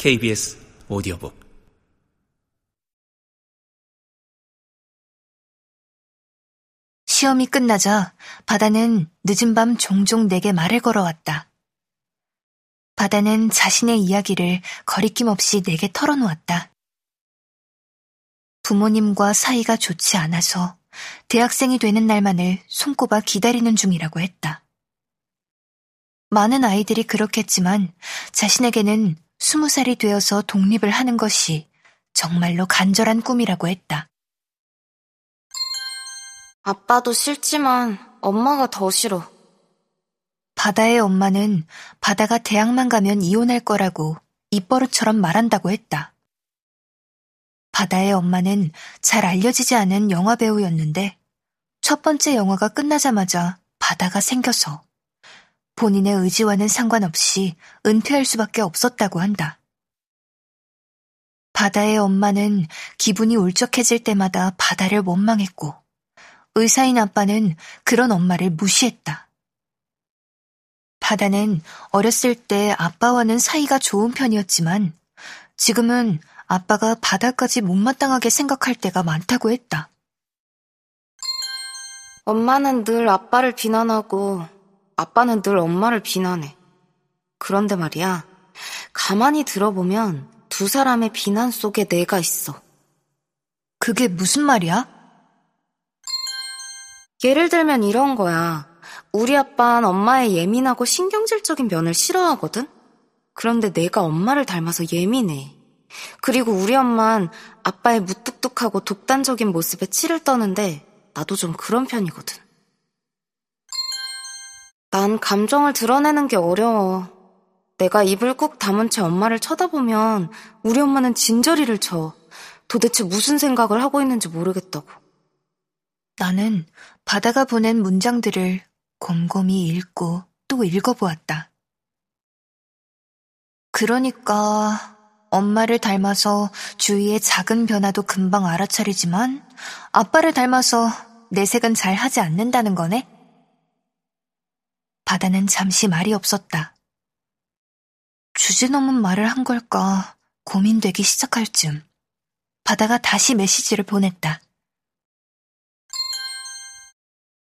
KBS 오디오북 시험이 끝나자 바다는 늦은 밤 종종 내게 말을 걸어왔다. 바다는 자신의 이야기를 거리낌 없이 내게 털어놓았다. 부모님과 사이가 좋지 않아서 대학생이 되는 날만을 손꼽아 기다리는 중이라고 했다. 많은 아이들이 그렇겠지만 자신에게는 스무 살이 되어서 독립을 하는 것이 정말로 간절한 꿈이라고 했다. 아빠도 싫지만 엄마가 더 싫어. 바다의 엄마는 바다가 대학만 가면 이혼할 거라고 입버릇처럼 말한다고 했다. 바다의 엄마는 잘 알려지지 않은 영화 배우였는데 첫 번째 영화가 끝나자마자 바다가 생겨서 본인의 의지와는 상관없이 은퇴할 수밖에 없었다고 한다. 바다의 엄마는 기분이 울적해질 때마다 바다를 원망했고 의사인 아빠는 그런 엄마를 무시했다. 바다는 어렸을 때 아빠와는 사이가 좋은 편이었지만 지금은 아빠가 바다까지 못마땅하게 생각할 때가 많다고 했다. 엄마는 늘 아빠를 비난하고 아빠는 늘 엄마를 비난해. 그런데 말이야, 가만히 들어보면 두 사람의 비난 속에 내가 있어. 그게 무슨 말이야? 예를 들면 이런 거야. 우리 아빠는 엄마의 예민하고 신경질적인 면을 싫어하거든? 그런데 내가 엄마를 닮아서 예민해. 그리고 우리 엄만 아빠의 무뚝뚝하고 독단적인 모습에 치를 떠는데 나도 좀 그런 편이거든. 난 감정을 드러내는 게 어려워. 내가 입을 꾹 다문 채 엄마를 쳐다보면 우리 엄마는 진저리를 쳐. 도대체 무슨 생각을 하고 있는지 모르겠다고. 나는 바다가 보낸 문장들을 곰곰이 읽고 또 읽어보았다. 그러니까 엄마를 닮아서 주위의 작은 변화도 금방 알아차리지만 아빠를 닮아서 내색은 잘 하지 않는다는 거네? 바다는 잠시 말이 없었다. 주제넘은 말을 한 걸까 고민되기 시작할 즈음 바다가 다시 메시지를 보냈다.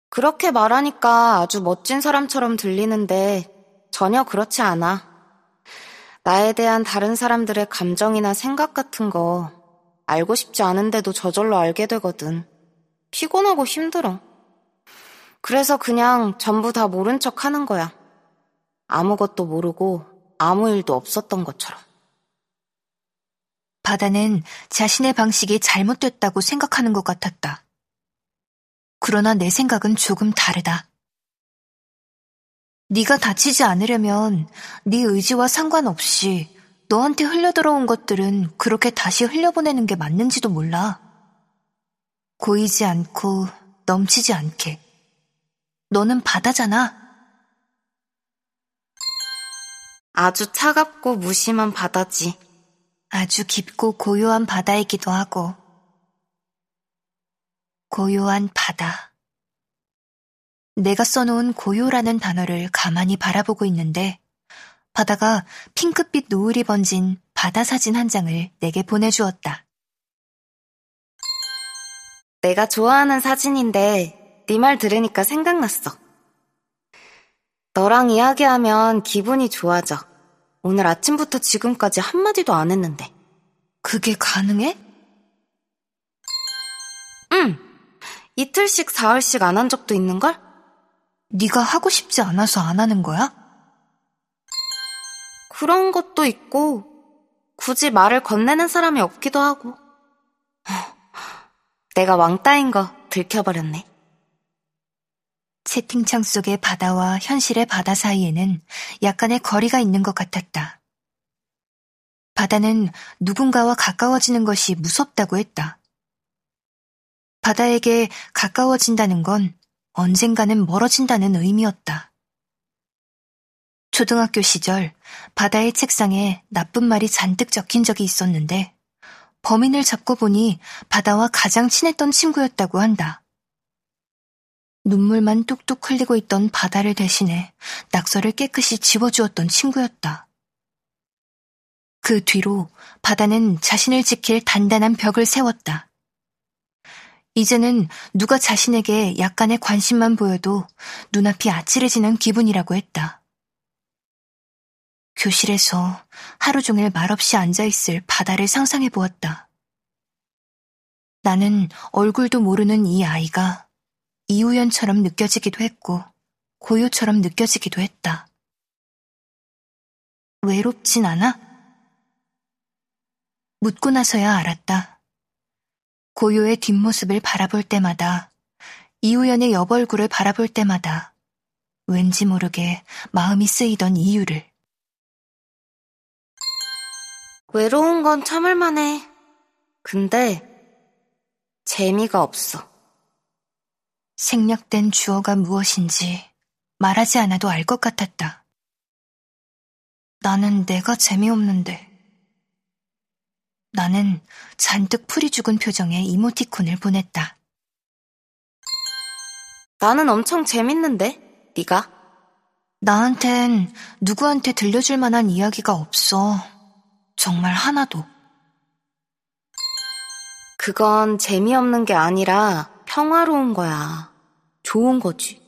그렇게 말하니까 아주 멋진 사람처럼 들리는데 전혀 그렇지 않아. 나에 대한 다른 사람들의 감정이나 생각 같은 거 알고 싶지 않은데도 저절로 알게 되거든. 피곤하고 힘들어. 그래서 그냥 전부 다 모른 척 하는 거야. 아무것도 모르고 아무 일도 없었던 것처럼. 바다는 자신의 방식이 잘못됐다고 생각하는 것 같았다. 그러나 내 생각은 조금 다르다. 네가 다치지 않으려면 네 의지와 상관없이 너한테 흘려들어온 것들은 그렇게 다시 흘려보내는 게 맞는지도 몰라. 고이지 않고 넘치지 않게. 너는 바다잖아. 아주 차갑고 무심한 바다지. 아주 깊고 고요한 바다이기도 하고. 고요한 바다. 내가 써놓은 고요라는 단어를 가만히 바라보고 있는데 바다가 핑크빛 노을이 번진 바다 사진 한 장을 내게 보내주었다. 내가 좋아하는 사진인데 네 말 들으니까 생각났어. 너랑 이야기하면 기분이 좋아져. 오늘 아침부터 지금까지 한마디도 안 했는데. 그게 가능해? 응. 이틀씩 사흘씩 안 한 적도 있는걸? 네가 하고 싶지 않아서 안 하는 거야? 그런 것도 있고 굳이 말을 건네는 사람이 없기도 하고 내가 왕따인 거 들켜버렸네. 채팅창 속의 바다와 현실의 바다 사이에는 약간의 거리가 있는 것 같았다. 바다는 누군가와 가까워지는 것이 무섭다고 했다. 바다에게 가까워진다는 건 언젠가는 멀어진다는 의미였다. 초등학교 시절 바다의 책상에 나쁜 말이 잔뜩 적힌 적이 있었는데 범인을 잡고 보니 바다와 가장 친했던 친구였다고 한다. 눈물만 뚝뚝 흘리고 있던 바다를 대신해 낙서를 깨끗이 지워주었던 친구였다. 그 뒤로 바다는 자신을 지킬 단단한 벽을 세웠다. 이제는 누가 자신에게 약간의 관심만 보여도 눈앞이 아찔해지는 기분이라고 했다. 교실에서 하루 종일 말없이 앉아있을 바다를 상상해 보았다. 나는 얼굴도 모르는 이 아이가 이우연처럼 느껴지기도 했고 고요처럼 느껴지기도 했다. 외롭진 않아? 묻고 나서야 알았다. 고요의 뒷모습을 바라볼 때마다 이우연의 옆얼굴을 바라볼 때마다 왠지 모르게 마음이 쓰이던 이유를. 외로운 건 참을만해. 근데 재미가 없어. 생략된 주어가 무엇인지 말하지 않아도 알 것 같았다. 나는 내가 재미없는데. 나는 잔뜩 풀이 죽은 표정의 이모티콘을 보냈다. 나는 엄청 재밌는데, 네가? 나한텐 누구한테 들려줄 만한 이야기가 없어. 정말 하나도. 그건 재미없는 게 아니라 평화로운 거야. 좋은 거지.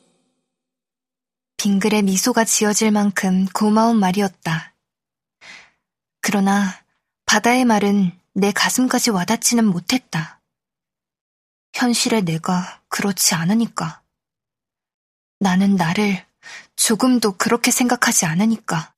빙글에 미소가 지어질 만큼 고마운 말이었다. 그러나 바다의 말은 내 가슴까지 와닿지는 못했다. 현실의 내가 그렇지 않으니까. 나는 나를 조금도 그렇게 생각하지 않으니까.